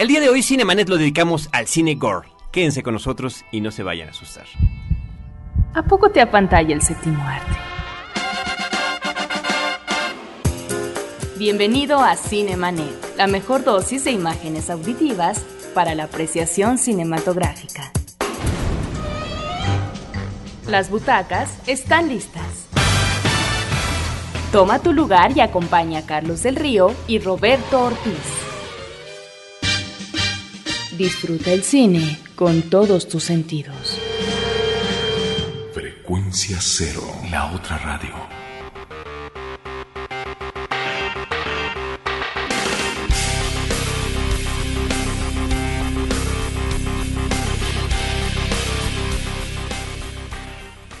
El día de hoy Cinemanet lo dedicamos al cine gore. Quédense con nosotros y no se vayan a asustar. ¿A poco te apantalla el séptimo arte? Bienvenido a Cinemanet, la mejor dosis de imágenes auditivas para la apreciación cinematográfica. Las butacas están listas. Toma tu lugar y acompaña a Carlos del Río y Roberto Ortiz. Disfruta el cine con todos tus sentidos. Frecuencia cero, la otra radio.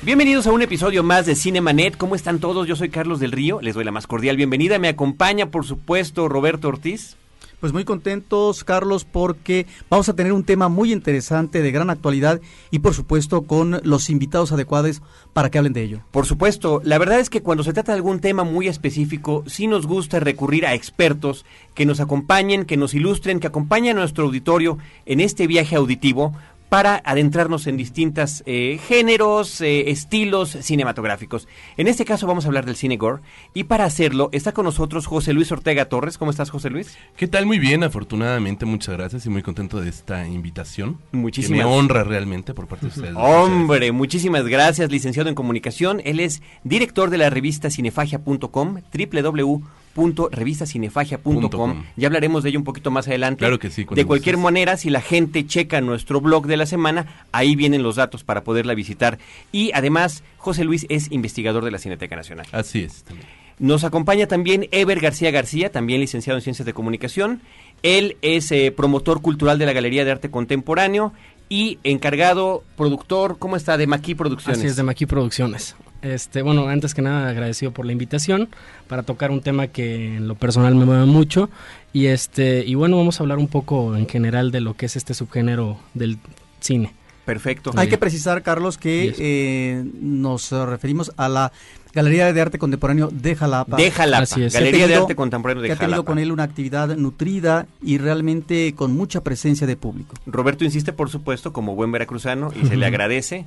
Bienvenidos a un episodio más de Cinemanet. ¿Cómo están todos? Yo soy Carlos del Río. Les doy la más cordial bienvenida. Me acompaña, por supuesto, Roberto Ortiz. Pues muy contentos, Carlos, porque vamos a tener un tema muy interesante, de gran actualidad y por supuesto con los invitados adecuados para que hablen de ello. Por supuesto, la verdad es que cuando se trata de algún tema muy específico, sí nos gusta recurrir a expertos que nos acompañen, que nos ilustren, que acompañen a nuestro auditorio en este viaje auditivo para adentrarnos en distintos eh, géneros, eh, estilos cinematográficos. En este caso vamos a hablar del cine gore y para hacerlo está con nosotros José Luis Ortega Torres. ¿Cómo estás, José Luis? ¿Qué tal? Muy bien, afortunadamente, muchas gracias y muy contento de esta invitación. Muchísimas Que me honra realmente por parte de ustedes. Hombre, muchísimas gracias, licenciado en comunicación. Él es director de la revista cinefagia.com, www.revistacinefagia.com. Ya hablaremos de ello un poquito más adelante. Claro que sí. De cualquier manera, si la gente checa nuestro blog de la semana, ahí vienen los datos para poderla visitar. Y además, José Luis es investigador de la Cineteca Nacional. Así es. También. Nos acompaña también Ever García García, también licenciado en Ciencias de Comunicación. Él es eh, promotor cultural de la Galería de Arte Contemporáneo y encargado, productor, ¿cómo está? De Maquis Producciones. Así es, de Maquis Producciones. Este, bueno, antes que nada agradecido por la invitación para tocar un tema que en lo personal me mueve mucho y este y bueno, vamos a hablar un poco en general de lo que es este subgénero del cine. Perfecto. Hay que precisar, Carlos, que eh, nos referimos a la Galería de Arte Contemporáneo de Jalapa. De Jalapa, Así es. Galería de Arte Contemporáneo de que ha tenido Jalapa. con él una actividad nutrida y realmente con mucha presencia de público. Roberto insiste, por supuesto, como buen veracruzano y se le agradece.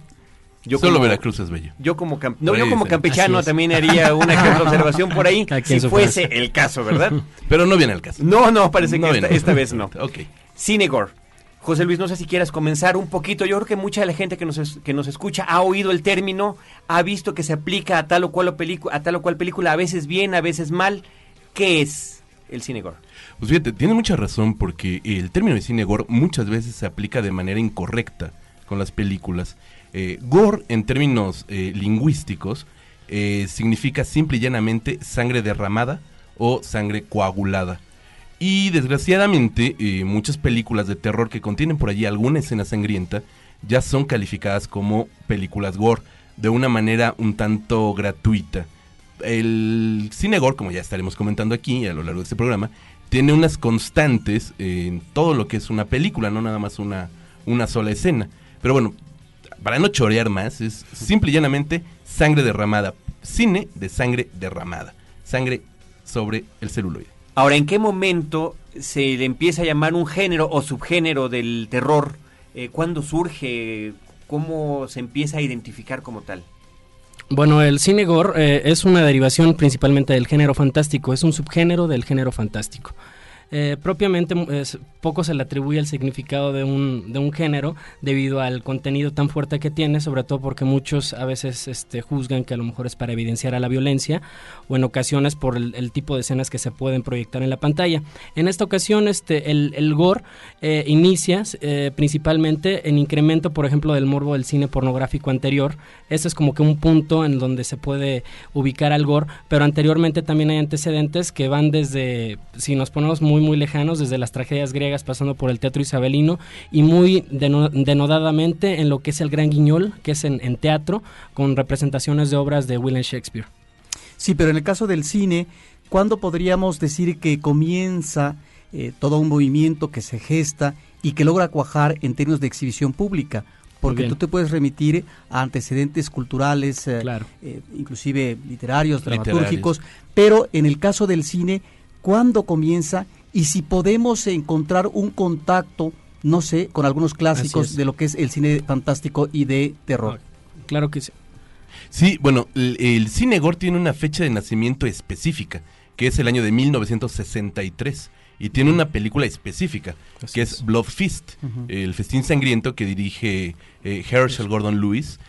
Yo Solo como- Veracruz es bello. Yo como, no, yo como campechano también haría una que otra observación por ahí, si fuese el caso, ¿verdad? Pero no viene al caso. No, no, parece No que esta, vez no. Ok. Cinegore. José Luis, no sé si quieras comenzar un poquito. Yo creo que mucha de la gente que nos, es- que nos escucha ha oído el término, ha visto que se aplica a tal o cual, o pelicu- a tal o cual película, a veces bien, a veces mal. ¿Qué es el cinegore? Pues fíjate, tiene mucha razón porque el término de cine gore muchas veces se aplica de manera incorrecta con las películas. Eh, gore, en términos eh, lingüísticos, eh, significa simple y llanamente sangre derramada o sangre coagulada. Y desgraciadamente, muchas películas de terror que contienen por allí alguna escena sangrienta ya son calificadas como películas gore de una manera un tanto gratuita. El cine gore, como ya estaremos comentando aquí a lo largo de este programa, tiene unas constantes en todo lo que es una película, no nada más una, una sola escena. Pero bueno, para no chorear más, es simple y llanamente sangre derramada. Cine de sangre derramada. Sangre sobre el celuloide. Ahora, ¿en qué momento se le empieza a llamar un género o subgénero del terror? Eh, ¿Cuándo surge? ¿Cómo se empieza a identificar como tal? Bueno, el cine gore eh, es una derivación principalmente del género fantástico, es un subgénero del género fantástico. Eh, propiamente es- poco se le atribuye el significado de un, de un género debido al contenido tan fuerte que tiene, sobre todo porque muchos a veces este, juzgan que a lo mejor es para evidenciar a la violencia o en ocasiones por el, tipo de escenas que se pueden proyectar en la pantalla. En esta ocasión este, el, el gore eh, inicia eh, principalmente en incremento, por ejemplo, del morbo del cine pornográfico anterior. Este es como que un punto en donde se puede ubicar al gore, pero anteriormente también hay antecedentes que van desde, si nos ponemos muy muy lejanos, desde las tragedias griegas pasando por el teatro isabelino y muy deno- denodadamente en lo que es el Gran Guiñol, que es en, en teatro, con representaciones de obras de William Shakespeare. Sí, pero en el caso del cine, ¿cuándo podríamos decir que comienza eh, todo un movimiento que se gesta y que logra cuajar en términos de exhibición pública? Porque tú te puedes remitir a antecedentes culturales, eh, Claro. eh, inclusive literarios, Literarios. dramatúrgicos, pero en el caso del cine, ¿cuándo comienza y si podemos encontrar un contacto, no sé, con algunos clásicos de lo que es el cine fantástico y de terror. Claro que sí. Sí, bueno, el, el cine gore tiene una fecha de nacimiento específica, que es el año de 1963, y tiene una película específica, Así que es, es. Blood Feast, el festín sangriento que dirige eh, Herschel Gordon Lewis.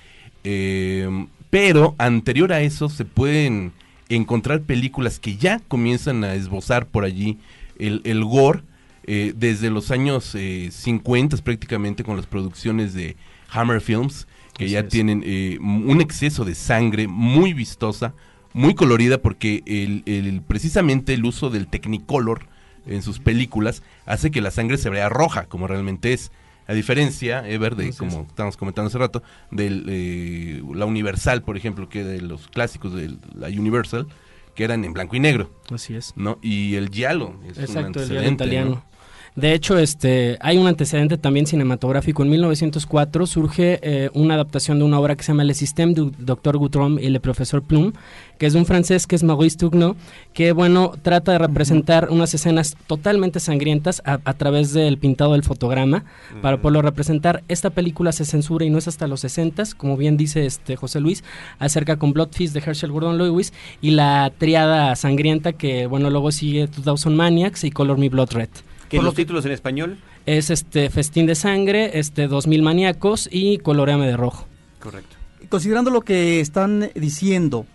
Eh, pero anterior a eso se pueden encontrar películas que ya comienzan a esbozar por allí el, el gore eh, desde los años eh, 50 prácticamente con las producciones de Hammer Films que Así ya es. tienen eh, un exceso de sangre muy vistosa, muy colorida porque el, el- precisamente el uso del Technicolor en sus películas hace que la sangre se vea roja como realmente es. A diferencia, Ever, de Así como es. estábamos comentando hace rato, de la Universal, por ejemplo, que de los clásicos de la Universal, que eran en blanco y negro, Así es. ¿no? Y el giallo es un Exacto, el diario antecedente, italiano. ¿no? De hecho, este, hay un antecedente también cinematográfico. En 1904 surge eh, una adaptación de una obra que se llama Le Système du Docteur Goutron y Le Professeur Plum, que es de un francés que es Maurice Tugno, que bueno, trata de representar unas escenas totalmente sangrientas a, a través del pintado del fotograma para poderlo representar. Esta película se censura y no es hasta los 60 como bien dice este José Luis, acerca con Blood Feast de Herschel Gordon Lewis y la triada sangrienta que bueno luego sigue 2000 Maniacs y Color Me Blood Red. ¿Qué Por los lo que- títulos en español? Es este Festín de Sangre, este 2000 Maníacos y Coloreame de Rojo. Correcto. Considerando lo que están diciendo,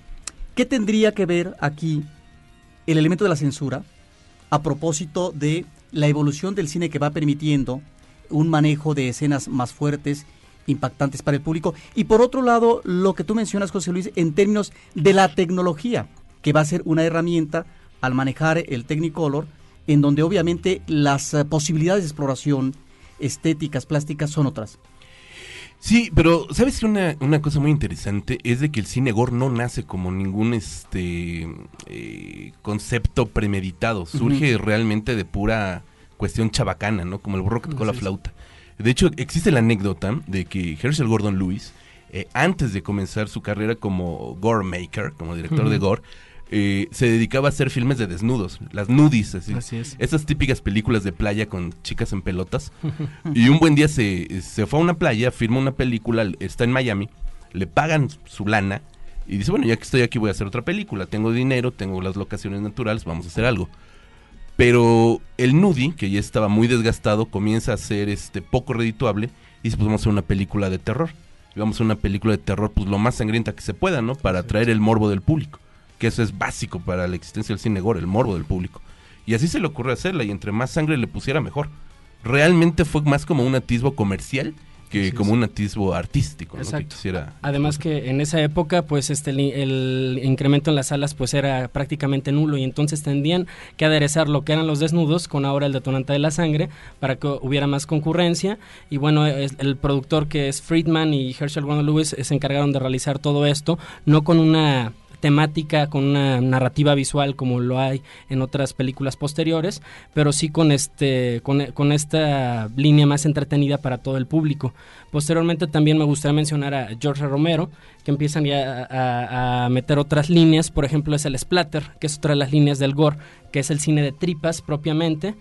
¿qué tendría que ver aquí el elemento de la censura a propósito de la evolución del cine que va permitiendo un manejo de escenas más fuertes, impactantes para el público? Y por otro lado, lo que tú mencionas, José Luis, en términos de la tecnología, que va a ser una herramienta al manejar el Technicolor, en donde obviamente las eh, posibilidades de exploración estéticas, plásticas son otras. Sí, pero ¿sabes que una, una cosa muy interesante es de que el cine gore no nace como ningún este eh, concepto premeditado, surge realmente de pura cuestión chabacana, ¿no? Como el burro que tocó la flauta. De hecho, existe la anécdota de que Herschel Gordon Lewis, eh, antes de comenzar su carrera como gore maker, como director de gore, eh, se dedicaba a hacer filmes de desnudos, las nudis, así. Así es. Esas típicas películas de playa con chicas en pelotas. y un buen día se, se fue a una playa, firma una película, está en Miami, le pagan su lana y dice, bueno, ya que estoy aquí voy a hacer otra película, tengo dinero, tengo las locaciones naturales, vamos a hacer algo. Pero el nudie, que ya estaba muy desgastado, comienza a ser este poco redituable y dice, pues vamos a hacer una película de terror. Y vamos a hacer una película de terror pues lo más sangrienta que se pueda, ¿no? Para atraer el morbo del público, que eso es básico para la existencia del cine gore, el morbo del público. Y así se le ocurrió hacerla y entre más sangre le pusiera mejor. Realmente fue más como un atisbo comercial que como un atisbo artístico, ¿no? Que Exacto. quisiera- Además que en esa época, pues este el, el incremento en las salas pues era prácticamente nulo y entonces tendían que aderezar lo que eran los desnudos con ahora el detonante de la sangre para que hubiera más concurrencia y bueno, es- el productor que es Friedman y Herschel Gordon Lewis eh, se encargaron de realizar todo esto, no con una temática, con una narrativa visual como lo hay en otras películas posteriores, pero sí con este con, con esta línea más entretenida para todo el público. Posteriormente también me gustaría mencionar a George Romero, que empiezan ya a, meter otras líneas, por ejemplo es el splatter, que es otra de las líneas del gore, que es el cine de tripas propiamente.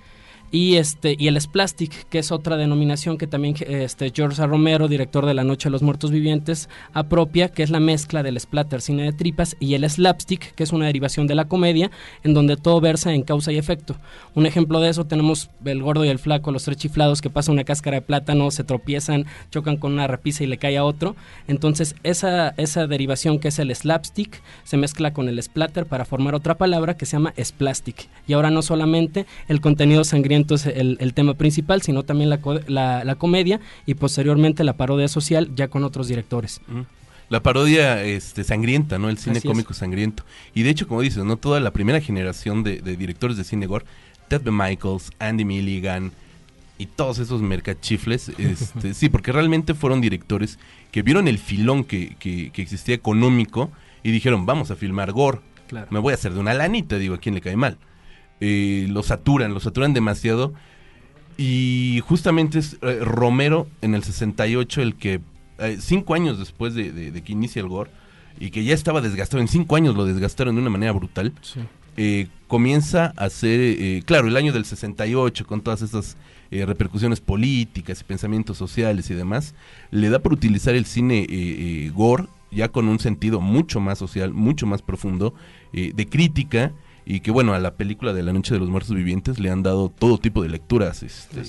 Y este y el Splastic, que es otra denominación que también este George. Romero, director de La Noche de los Muertos Vivientes, apropia, que es la mezcla del splatter, cine de tripas, y el slapstick, que es una derivación de la comedia, en donde todo versa en causa y efecto. Un ejemplo de eso tenemos el gordo y el flaco, los tres chiflados que pasan una cáscara de plátano, se tropiezan, chocan con una repisa y le cae a otro. Entonces esa, esa derivación que es el slapstick se mezcla con el splatter para formar otra palabra que se llama splastic. Y ahora no solamente el contenido sangriento es el, el tema principal, sino también la, la, la comedia y posteriormente la parodia social ya con otros directores. La parodia este, sangrienta, ¿no? El cine Así es. cómico sangriento. Y de hecho, como dices, ¿no? Toda la primera generación de, de directores de cine gore, Ted B. Michaels, Andy Milligan y todos esos mercachifles, este, sí, porque realmente fueron directores que vieron el filón que, que- que existía económico y dijeron, vamos a filmar gore. Claro. Me voy a hacer de una lanita, digo, a quién le cae mal. Eh, lo saturan, lo saturan demasiado. Y justamente es eh, Romero en el 68 el que, eh, cinco años después de, de- de que inicia el gore, y que ya estaba desgastado, en cinco años lo desgastaron de una manera brutal, eh, comienza a ser, claro, el año del 68, con todas esas repercusiones políticas y pensamientos sociales y demás, le da por utilizar el cine gore ya con un sentido mucho más social, mucho más profundo, de crítica, y que bueno, a la película de La Noche de los Muertos Vivientes le han dado todo tipo de lecturas este,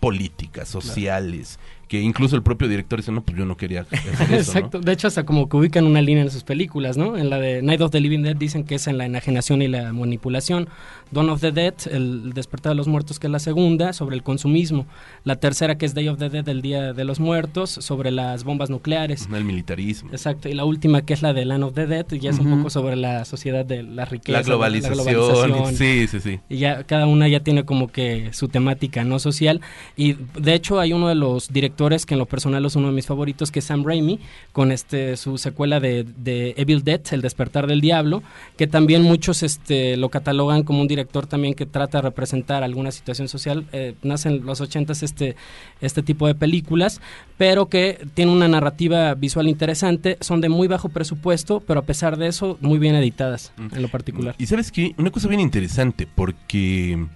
políticas, sociales, que incluso el propio director dice, no, pues yo no quería hacer eso, Exacto, de hecho hasta como que ubican una línea en sus películas, ¿no? En la de Night of the Living Dead dicen que es en la enajenación y la manipulación, Dawn of the Dead, el despertar de los muertos, que es la segunda, sobre el consumismo, la tercera que es Day of the Dead, el Día de los Muertos, sobre las bombas nucleares. El militarismo. Exacto, y la última que es la de Land of the Dead, ya es un poco sobre la sociedad de la riqueza. La globalización, sí, sí, sí. Y ya cada una ya tiene como que su temática, ¿no? Social, y de hecho hay uno de los directores que en lo personal es uno de mis favoritos, que es Sam Raimi, con este su secuela de, Evil Dead, El despertar del diablo, que también muchos este, lo catalogan como un director también que trata de representar alguna situación social. Eh, nace en los ochentas este, este tipo de películas, pero que tiene una narrativa visual interesante, son de muy bajo presupuesto, pero a pesar de eso, muy bien editadas en lo particular. Y sabes que una cosa bien interesante, porque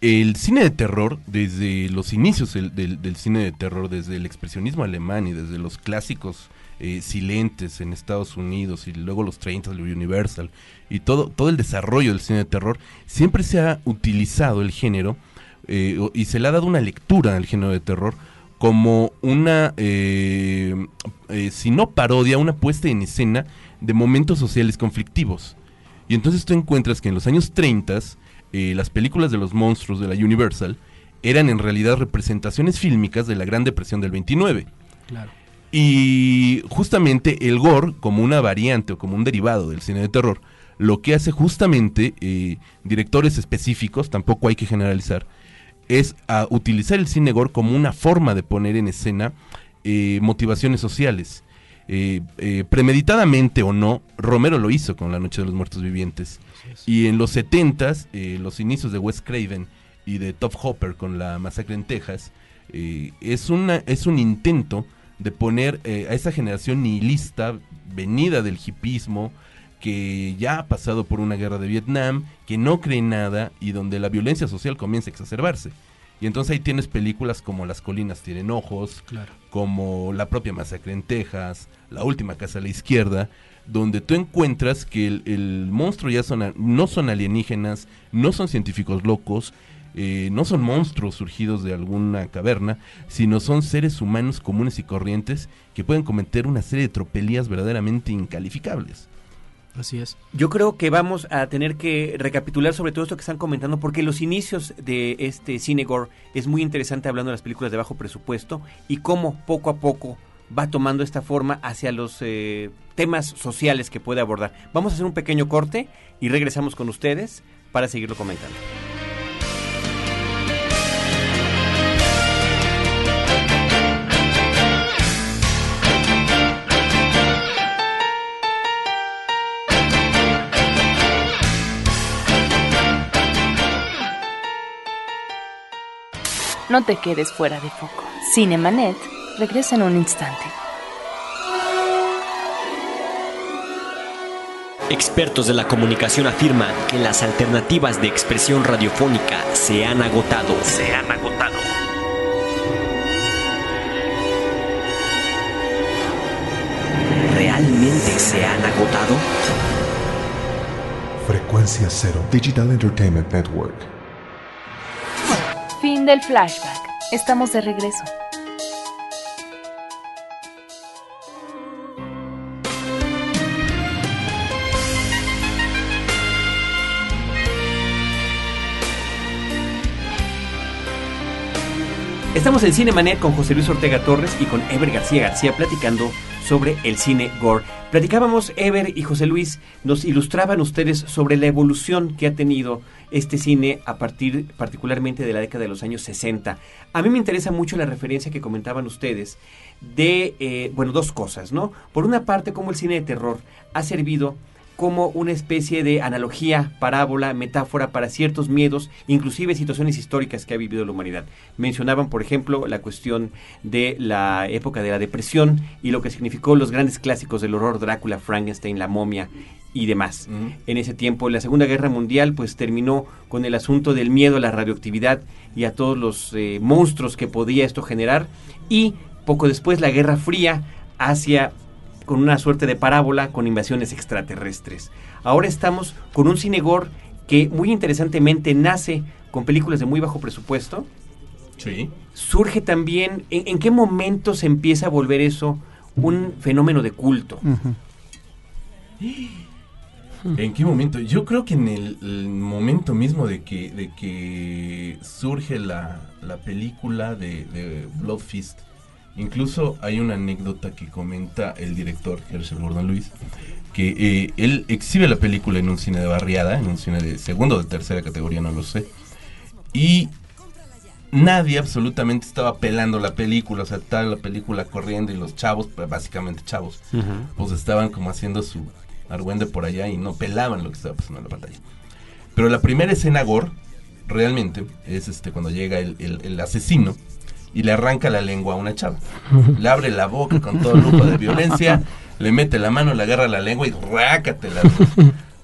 el cine de terror, desde los inicios del, cine de terror, desde el expresionismo alemán y desde los clásicos eh, silentes en Estados Unidos y luego los 30 de Universal y todo, todo el desarrollo del cine de terror, siempre se ha utilizado el género eh, y se le ha dado una lectura al género de terror como una, eh, si no parodia, una puesta en escena de momentos sociales conflictivos. Y entonces tú encuentras que en los años 30 eh, las películas de los monstruos de la Universal eran en realidad representaciones fílmicas de la Gran Depresión del 29. Claro. Y justamente el gore, como una variante o como un derivado del cine de terror, lo que hace justamente eh, directores específicos, tampoco hay que generalizar, es a utilizar el cine gore como una forma de poner en escena eh, motivaciones sociales. premeditadamente o no, Romero lo hizo con La Noche de los Muertos Vivientes. Y en los 70 eh, los inicios de Wes Craven y de Top Hopper con la masacre en Texas, eh, es, una, es un intento de poner eh, a esa generación nihilista, venida del hipismo, que ya ha pasado por una guerra de Vietnam, que no cree nada y donde la violencia social comienza a exacerbarse. Y entonces ahí tienes películas como Las colinas tienen ojos, como La propia masacre en Texas, La última casa a la izquierda, donde tú encuentras que el, monstruo ya son, no son alienígenas, no son científicos locos, eh, no son monstruos surgidos de alguna caverna, sino son seres humanos comunes y corrientes que pueden cometer una serie de tropelías verdaderamente incalificables. Así es. Yo creo que vamos a tener que recapitular sobre todo esto que están comentando, porque los inicios de este Cinegore es muy interesante hablando de las películas de bajo presupuesto y cómo poco a poco va tomando esta forma hacia los eh, temas sociales que puede abordar. Vamos a hacer un pequeño corte y regresamos con ustedes para seguirlo comentando. No te quedes fuera de foco. Cinemanet Regresa en un instante. Expertos de la comunicación afirman que las alternativas de expresión radiofónica se han agotado. Se han agotado. ¿Realmente se han agotado? Frecuencia Cero Digital Entertainment Network. Del flashback. Estamos de regreso. Estamos en Cinemanet con José Luis Ortega Torres y con Ever García García platicando sobre el cine gore. Platicábamos, Ever y José Luis, nos ilustraban ustedes sobre la evolución que ha tenido este cine a partir particularmente de la década de los años 60. A mí me interesa mucho la referencia que comentaban ustedes de, eh, bueno, dos cosas, ¿no? Por una parte, cómo el cine de terror ha servido como una especie de analogía, parábola, metáfora para ciertos miedos, inclusive situaciones históricas que ha vivido la humanidad. Mencionaban, por ejemplo, la cuestión de la época de la depresión y lo que significó los grandes clásicos del horror, Drácula, Frankenstein, la momia y demás. En ese tiempo, la Segunda Guerra Mundial, pues terminó con el asunto del miedo a la radioactividad y a todos los eh, monstruos que podía esto generar. Y poco después, la Guerra Fría hacia con una suerte de parábola con invasiones extraterrestres. Ahora estamos con un cinegor que muy interesantemente nace con películas de muy bajo presupuesto. Sí. Surge también, ¿en, qué momento se empieza a volver eso un fenómeno de culto? ¿En qué momento? Yo creo que en el, momento mismo de que, de que surge la, película de, de Blood Fist Incluso hay una anécdota que comenta el director Herschel Gordon Lewis, que eh, él exhibe la película en un cine de barriada, en un cine de segunda o de tercera categoría, no lo sé. Y nadie absolutamente estaba pelando la película, o sea, estaba la película corriendo y los chavos, básicamente chavos, pues estaban como haciendo su argüende por allá y no pelaban lo que estaba pasando en la pantalla. Pero la primera escena gore, realmente, es este cuando llega el, el asesino y le arranca la lengua a una chava. Le abre la boca con todo lujo de violencia, le mete la mano, le agarra la lengua y rácatela.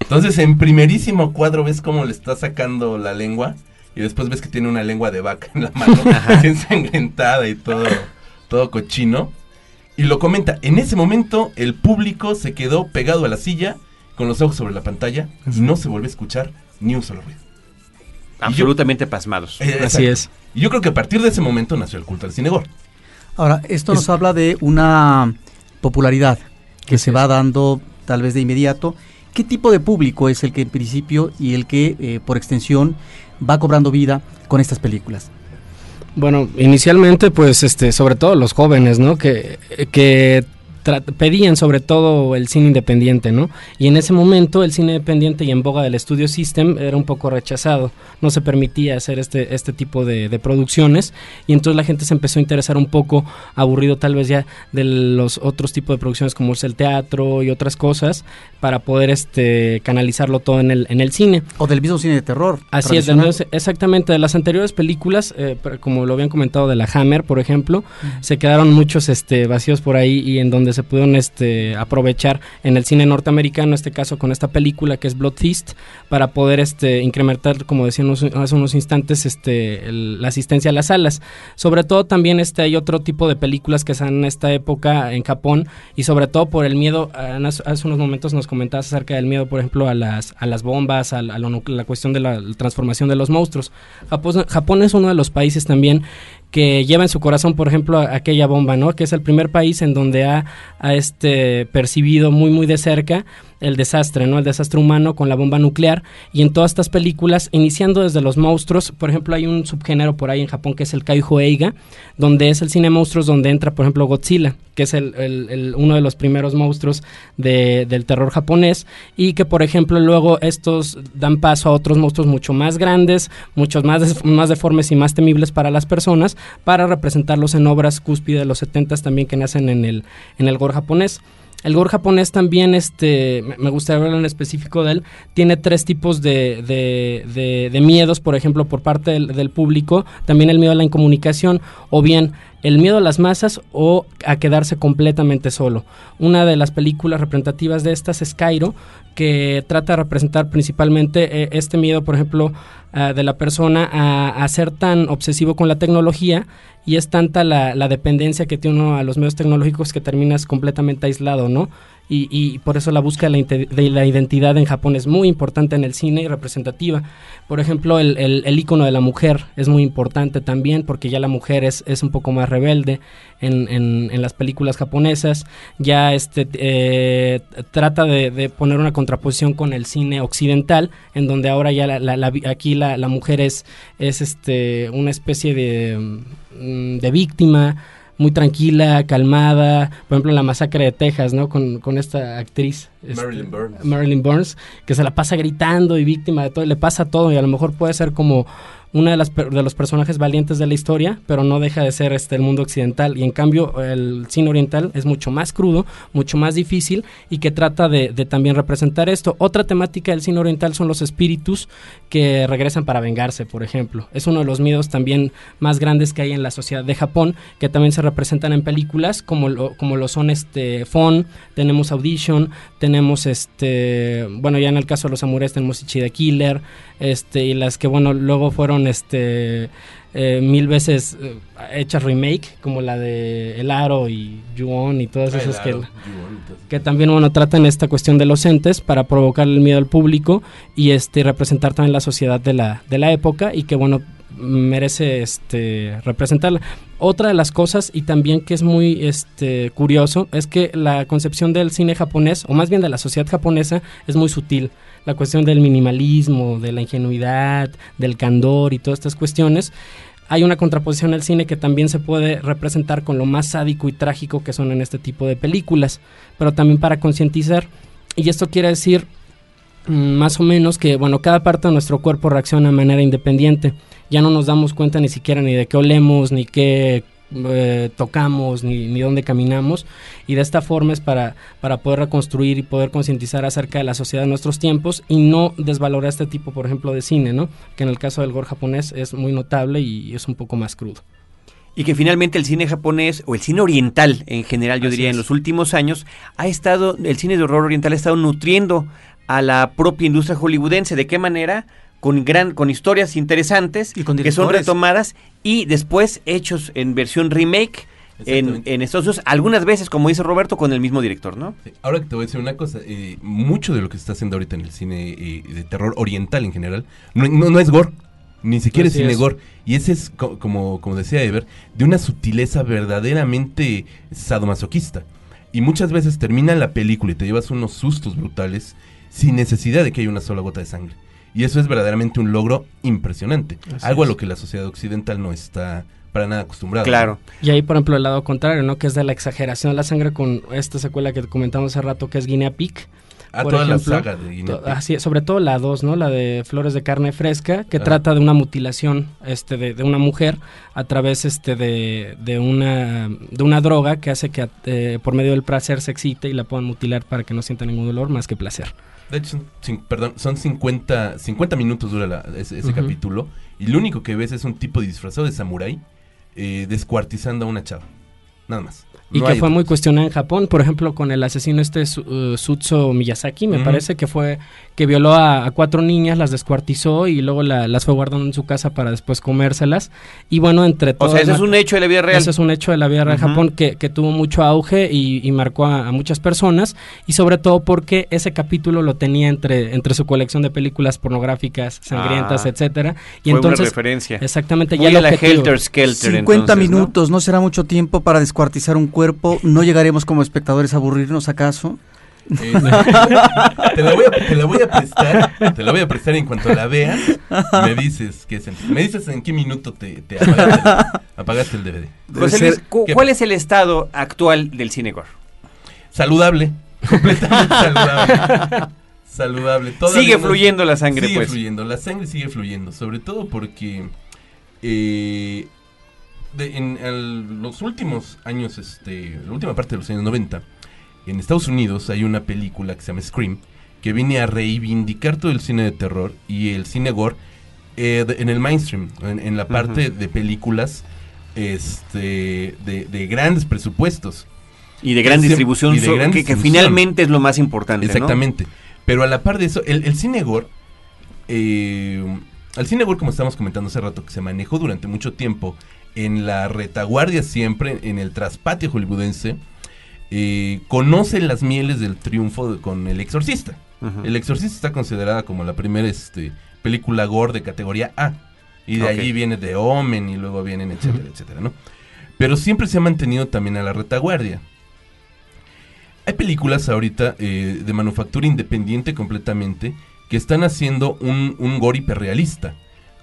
Entonces, en primerísimo cuadro ves cómo le está sacando la lengua y después ves que tiene una lengua de vaca en la mano, ensangrentada y todo, todo cochino. Y lo comenta, en ese momento el público se quedó pegado a la silla con los ojos sobre la pantalla y no se volvió a escuchar ni un solo ruido. Absolutamente pasmados. Eh, Así es. Y yo creo que a partir de ese momento nació el culto al cinegor. Ahora, esto nos habla de una popularidad que se va dando tal vez de inmediato. ¿Qué tipo de público es el que en principio y el que eh, por extensión va cobrando vida con estas películas? Bueno, inicialmente pues este sobre todo los jóvenes, ¿no? Que, que pedían sobre todo el cine independiente, ¿no? Y en ese momento el cine independiente y en boga del Studio System era un poco rechazado, no se permitía hacer este, este tipo de, producciones y entonces la gente se empezó a interesar un poco, aburrido tal vez ya de los otros tipos de producciones como es el teatro y otras cosas, para poder este canalizarlo todo en el, en el cine. O del mismo cine de terror. Así es, exactamente, de las anteriores películas, eh, como lo habían comentado de la Hammer, por ejemplo, se quedaron muchos este, vacíos por ahí y en donde se pudieron este, aprovechar en el cine norteamericano, en este caso con esta película que es Blood Feast, para poder este, incrementar, como decíamos hace unos instantes, este, la asistencia a las salas. Sobre todo también este, hay otro tipo de películas que están en esta época en Japón y sobre todo por el miedo, hace unos momentos nos comentabas acerca del miedo, por ejemplo, a las, a las bombas, a, la, la cuestión de la, transformación de los monstruos. Japón es uno de los países también que lleva en su corazón, por ejemplo, aquella bomba, ¿no? Que es el primer país en donde ha, ha este, percibido muy, muy de cerca el desastre, ¿no? El desastre humano con la bomba nuclear. Y en todas estas películas, iniciando desde los monstruos, por ejemplo, hay un subgénero por ahí en Japón que es el Kaijo Eiga, donde es el cine monstruos donde entra, por ejemplo, Godzilla, que es el, uno de los primeros monstruos del terror japonés. Y que, por ejemplo, luego estos dan paso a otros monstruos mucho más grandes, muchos más, más deformes y más temibles para las personas, para representarlos en obras cúspide de los 70 también que nacen en el, en el gore japonés. El gore japonés también, este, me gustaría hablar en específico de él, tiene tres tipos de, de, de, miedos, por ejemplo, por parte del, del, público. También el miedo a la incomunicación o bien el miedo a las masas o a quedarse completamente solo. Una de las películas representativas de estas es Cairo, que trata de representar principalmente eh, este miedo, por ejemplo, de la persona a, ser tan obsesivo con la tecnología y es tanta la, la, dependencia que tiene uno a los medios tecnológicos que terminas completamente aislado, ¿no? y, y, por eso la búsqueda de la, identidad en Japón es muy importante en el cine y representativa. Por ejemplo, el, el, icono de la mujer es muy importante también porque ya la mujer es, es un poco más rebelde en, en, las películas japonesas, ya este, eh, trata de, poner una contraposición con el cine occidental, en donde ahora ya la, aquí la, mujer es, es este, una especie de, mm, de víctima, muy tranquila, calmada, por ejemplo la masacre de Texas, ¿no? Con, con esta actriz, este, Marilyn Burns. Marilyn Burns, que se la pasa gritando y víctima de todo, le pasa todo y a lo mejor puede ser como una de las de los personajes valientes de la historia, pero no deja de ser este el mundo occidental y en cambio el cine oriental es mucho más crudo, mucho más difícil y que trata de, de también representar esto. Otra temática del cine oriental son los espíritus que regresan para vengarse, por ejemplo. Es uno de los miedos también más grandes que hay en la sociedad de Japón, que también se representan en películas como lo, como lo son este Fon, tenemos Audition, tenemos este, bueno, ya en el caso de los samuráis tenemos Ichida Killer, este y las que bueno, luego fueron este eh, mil veces eh, hechas remake, como la de El Aro y Yuon y todas esas que que también bueno tratan esta cuestión de los entes para provocar el miedo al público y este representar también la sociedad de la de la época y que bueno merece este representarla otra de las cosas y también que es muy este curioso es que la concepción del cine japonés o más bien de la sociedad japonesa es muy sutil la cuestión del minimalismo de la ingenuidad del candor y todas estas cuestiones hay una contraposición al cine que también se puede representar con lo más sádico y trágico que son en este tipo de películas, pero también para concientizar. Y esto quiere decir más o menos que, bueno, cada parte de nuestro cuerpo reacciona de manera independiente. Ya no nos damos cuenta ni siquiera ni de qué olemos, ni qué eh, tocamos, ni, ni dónde caminamos. Y de esta forma es para, para poder reconstruir y poder concientizar acerca de la sociedad de nuestros tiempos y no desvalorar este tipo, por ejemplo, de cine, ¿no? Que en el caso del gore japonés es muy notable y es un poco más crudo. Y que finalmente el cine japonés o el cine oriental en general, yo Así diría es. en los últimos años, ha estado, el cine de horror oriental ha estado nutriendo a la propia industria hollywoodense. ¿De qué manera? Con, gran, con historias interesantes Y con que son retomadas y después hechos en versión remake en, en Estados Unidos, algunas veces, como dice Roberto, con el mismo director, ¿no? Ahora que te voy a decir una cosa, eh, mucho de lo que se está haciendo ahorita en el cine eh, de terror oriental en general, no, no, no es gore, ni siquiera es cine es. gore. Y ese es, co- como, como decía Ever, de una sutileza verdaderamente sadomasoquista. Y muchas veces termina la película y te llevas unos sustos brutales sin necesidad de que haya una sola gota de sangre. Y eso es verdaderamente un logro impresionante. Así algo a lo que la sociedad occidental no está para nada acostumbrada. Claro. Y ahí, por ejemplo, el lado contrario, ¿no? Que es de la exageración de la sangre con esta secuela que comentamos hace rato, que es Guinea Pig. A por toda ejemplo, la saga de Guinea Pig. así sobre todo la 2, ¿no? La de Flores de Carne Fresca, que Ah. trata de una mutilación este, de, de una mujer a través este, de, de, una, de una droga que hace que eh, por medio del placer se excite y la puedan mutilar para que no sienta ningún dolor más que placer. De hecho, perdón, son 50, 50 minutos dura la- ese, capítulo y lo único que ves es un tipo disfrazado de samurái eh, descuartizando a una chava. Nada más. Y No que fue otra muy cuestionada en Japón, por ejemplo, con el asesino este uh, Sutsu Miyazaki, me parece que fue que violó a, a cuatro niñas, las descuartizó y luego la- las fue guardando en su casa para después comérselas. Y bueno, entre O todo sea, ese es un hecho de la vida real. Ese es un hecho de la vida real de Ujú. Japón que, que tuvo mucho auge y, y marcó a, a muchas personas y sobre todo porque ese capítulo lo tenía entre, entre su colección de películas pornográficas, sangrientas, Ah. etcétera. Y Fue entonces, una referencia. exactamente, Muy ya la objetivo- Helter Skelter. 50 entonces, ¿no? minutos, ¿no? será mucho tiempo para descuartizar un cuerpo. ¿No llegaremos como espectadores a aburrirnos acaso? Eh, te, la voy a, te la voy a prestar, te la voy a prestar en cuanto la veas, me dices qué sentiste. Me dices en qué minuto te, te apagaste, el, apagaste el DVD. José. ¿cuál es el estado actual del cine gore? Saludable, completamente saludable. Saludable. Todavía Sigue no- fluyendo la sangre, sigue pues. fluyendo, la sangre sigue fluyendo, sobre todo porque eh, de- en el- los últimos años, este, la última parte de los años 90, en Estados Unidos hay una película que se llama Scream, que viene a reivindicar todo el cine de terror y el cine gore eh, de- en el mainstream, en, en la parte de películas este, de, de grandes presupuestos. Y de gran distribución, y de so- gran que, finalmente es lo más importante. ¿no? Exactamente. Pero a la par de eso, el, el cine gore, eh, el cine gore, como estábamos comentando hace rato, que se manejó durante mucho tiempo en la retaguardia siempre, en el traspatio hollywoodense, eh, conoce las mieles del triunfo de- con El Exorcista. El Exorcista está considerada como la primera este, película gore de categoría A. Y de Ok. allí viene The Omen y luego vienen etcétera, etcétera, ¿no? Pero siempre se ha mantenido también a la retaguardia. Hay películas ahorita eh, de manufactura independiente completamente que están haciendo un, un gore hiperrealista.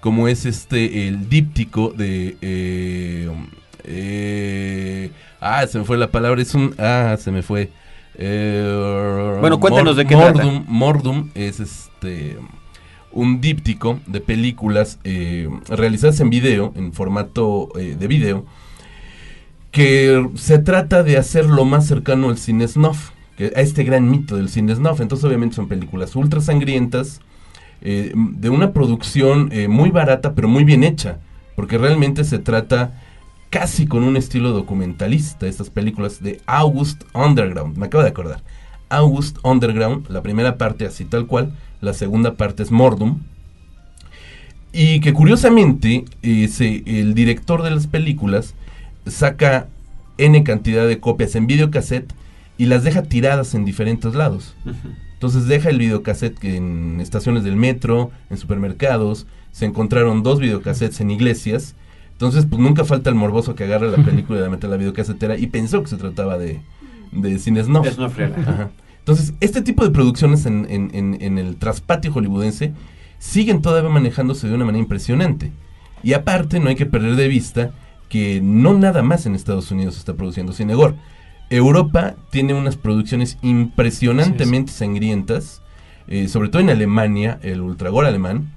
Como es este, el díptico de... eh, eh, ah, se me fue la palabra. Es un... Ah, se me fue. Eh, Bueno, cuéntanos de qué Mordum, Mordum es este un díptico de películas eh, realizadas en video, en formato eh, de video, que se trata de hacer lo más cercano al cine snuff, que, a este gran mito del cine snuff. Entonces, obviamente, son películas ultra sangrientas, eh, de una producción eh, muy barata, pero muy bien hecha, porque realmente se trata casi con un estilo documentalista, estas películas de August Underground, me acabo de acordar. August Underground, la primera parte así tal cual, la segunda parte es Mordum. Y que curiosamente se- el director de las películas saca N cantidad de copias en videocassette y las deja tiradas en diferentes lados. Entonces deja el videocassette en estaciones del metro, en supermercados, se encontraron dos videocassettes en iglesias. Entonces, pues nunca falta el morboso que agarra la película y la mete a la videocasetera y pensó que se trataba de, de cine snuff. Es una friega. Ajá. Entonces, este tipo de producciones en, en- en- en el traspatio hollywoodense siguen todavía manejándose de una manera impresionante. Y aparte, no hay que perder de vista que no nada más en Estados Unidos se está produciendo cine gore. Europa tiene unas producciones impresionantemente sangrientas, eh, sobre todo en Alemania, el ultragore alemán.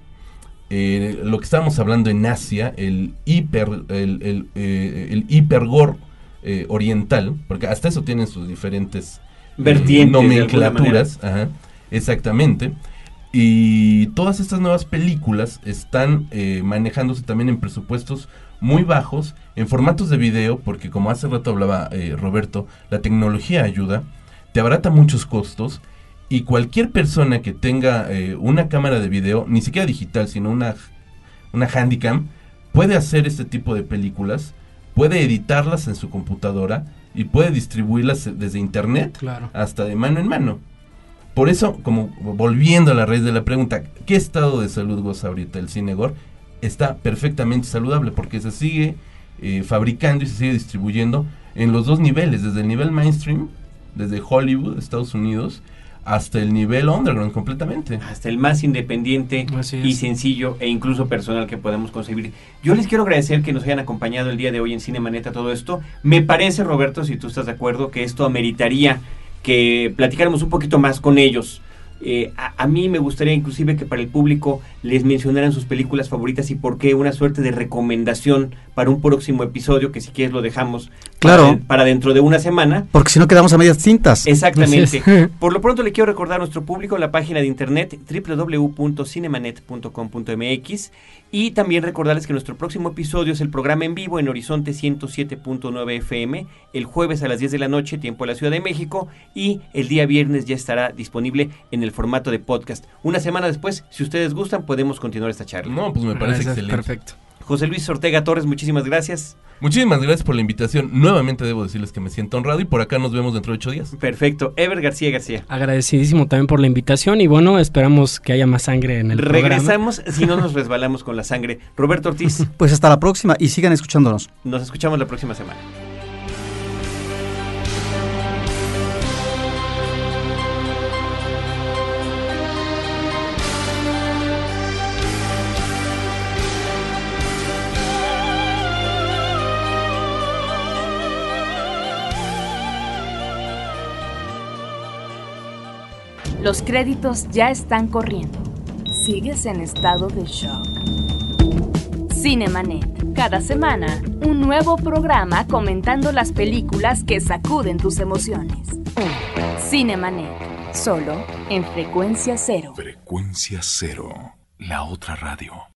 Eh, lo que estábamos hablando en Asia, el hiper, el, el, eh, el eh, oriental, porque hasta eso tienen sus diferentes nomenclaturas, ajá, exactamente. Y todas estas nuevas películas están manejándose también en presupuestos muy bajos, en formatos de video, porque como hace rato hablaba eh, Roberto, la tecnología ayuda, te abarata muchos costos y cualquier persona que tenga eh, una cámara de video, ni siquiera digital, sino una, una handicam, puede hacer este tipo de películas, puede editarlas en su computadora y puede distribuirlas desde internet Claro. hasta de mano en mano. Por eso, como volviendo a la raíz de la pregunta, ¿qué estado de salud goza ahorita el cine gore? Está perfectamente saludable porque se sigue eh, fabricando y se sigue distribuyendo en los dos niveles, desde el nivel mainstream, desde Hollywood, Estados Unidos, hasta el nivel underground completamente. hasta el más independiente y sencillo e incluso personal que podemos concebir. Yo les quiero agradecer que nos hayan acompañado el día de hoy en Cine Maneta todo esto. Me parece, Roberto, si tú estás de acuerdo, que esto ameritaría que platicáramos un poquito más con ellos. Eh, a, a mí me gustaría inclusive que para el público les mencionaran sus películas favoritas y por qué una suerte de recomendación para un próximo episodio que si quieres lo dejamos Claro. para, para dentro de una semana. Porque si no quedamos a medias cintas. Exactamente. Por lo pronto le quiero recordar a nuestro público la página de internet www.cinemanet.com.mx y también recordarles que nuestro próximo episodio es el programa en vivo en Horizonte 107.9 FM el jueves a las 10 de la noche, tiempo de la Ciudad de México y el día viernes ya estará disponible en el formato de podcast. Una semana después, si ustedes gustan, podemos continuar esta charla. No, pues me parece Gracias, excelente. Perfecto. José Luis Ortega Torres, muchísimas gracias. Muchísimas gracias por la invitación. Nuevamente debo decirles que me siento honrado y por acá nos vemos dentro de ocho días. Perfecto. Ever García García. Agradecidísimo también por la invitación y bueno, esperamos que haya más sangre en el programa. Regresamos si no nos resbalamos con la sangre. Roberto Ortiz, Pues hasta la próxima y sigan escuchándonos. nos escuchamos la próxima semana. Los créditos ya están corriendo. Sigues en estado de shock. Cinemanet. Cada semana, un nuevo programa comentando las películas que sacuden tus emociones. Cinemanet. Solo en frecuencia cero. Frecuencia cero. La otra radio.